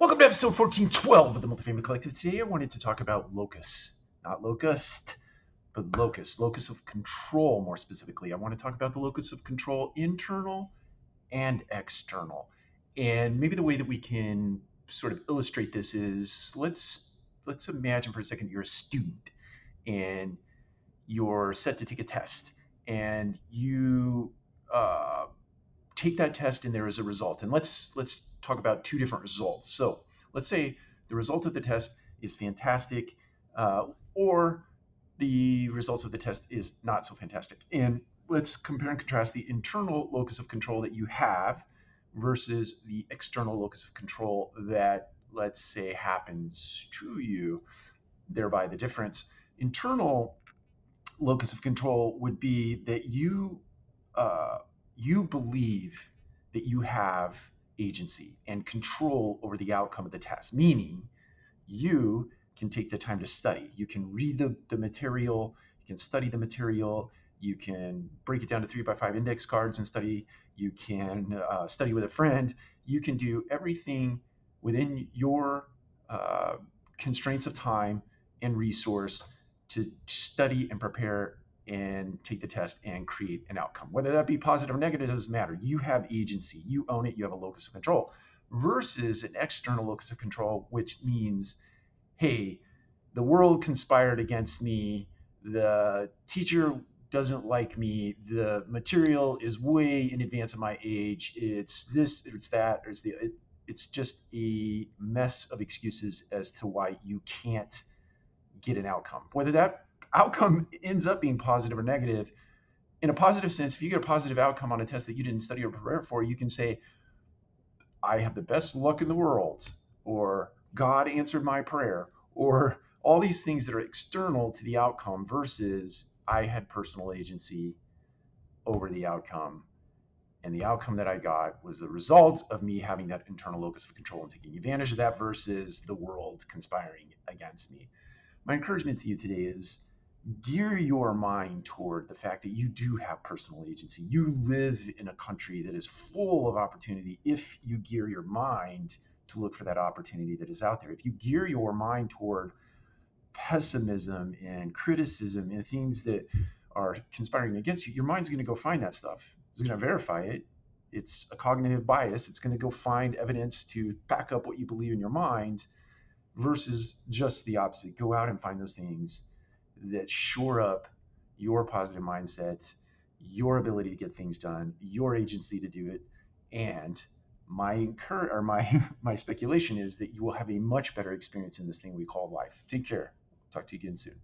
Welcome to episode 1412 of the Multifamily Collective. Today I wanted to talk about locus, not locust, but locus, locus of control more specifically. I want to talk about the locus of control, internal and external. And maybe the way that we can sort of illustrate this is let's let's imagine for a second you're a student and you're set to take a test and you uh, take that test and there is a result. And let's let's talk about two different results. So let's say the result of the test is fantastic, uh, or the results of the test is not so fantastic. And let's compare and contrast the internal locus of control that you have versus the external locus of control that let's say happens to you. Thereby the difference. Internal locus of control would be that you uh, you believe that you have agency and control over the outcome of the test, meaning you can take the time to study. You can read the, the material, you can study the material, you can break it down to three by five index cards and study, you can uh, study with a friend, you can do everything within your uh, constraints of time and resource to study and prepare and take the test and create an outcome. Whether that be positive or negative doesn't matter. You have agency, you own it, you have a locus of control versus an external locus of control, which means, hey, the world conspired against me, the teacher doesn't like me, the material is way in advance of my age, it's this, it's that, it's the it, it's just a mess of excuses as to why you can't get an outcome. Whether that outcome ends up being positive or negative. In a positive sense, if you get a positive outcome on a test that you didn't study or prepare for, you can say, I have the best luck in the world, or God answered my prayer, or all these things that are external to the outcome versus I had personal agency over the outcome. And the outcome that I got was the result of me having that internal locus of control and taking advantage of that versus the world conspiring against me. My encouragement to you today is gear your mind toward the fact that you do have personal agency. You live in a country that is full of opportunity if you gear your mind to look for that opportunity that is out there. If you gear your mind toward pessimism and criticism and things that are conspiring against you, your mind's going to go find that stuff. It's going to verify it. It's a cognitive bias. It's going to go find evidence to back up what you believe in your mind versus just the opposite. Go out and find those things that shore up your positive mindset, your ability to get things done, your agency to do it, and my incur or my my speculation is that you will have a much better experience in this thing we call life. Take care. Talk to you again soon.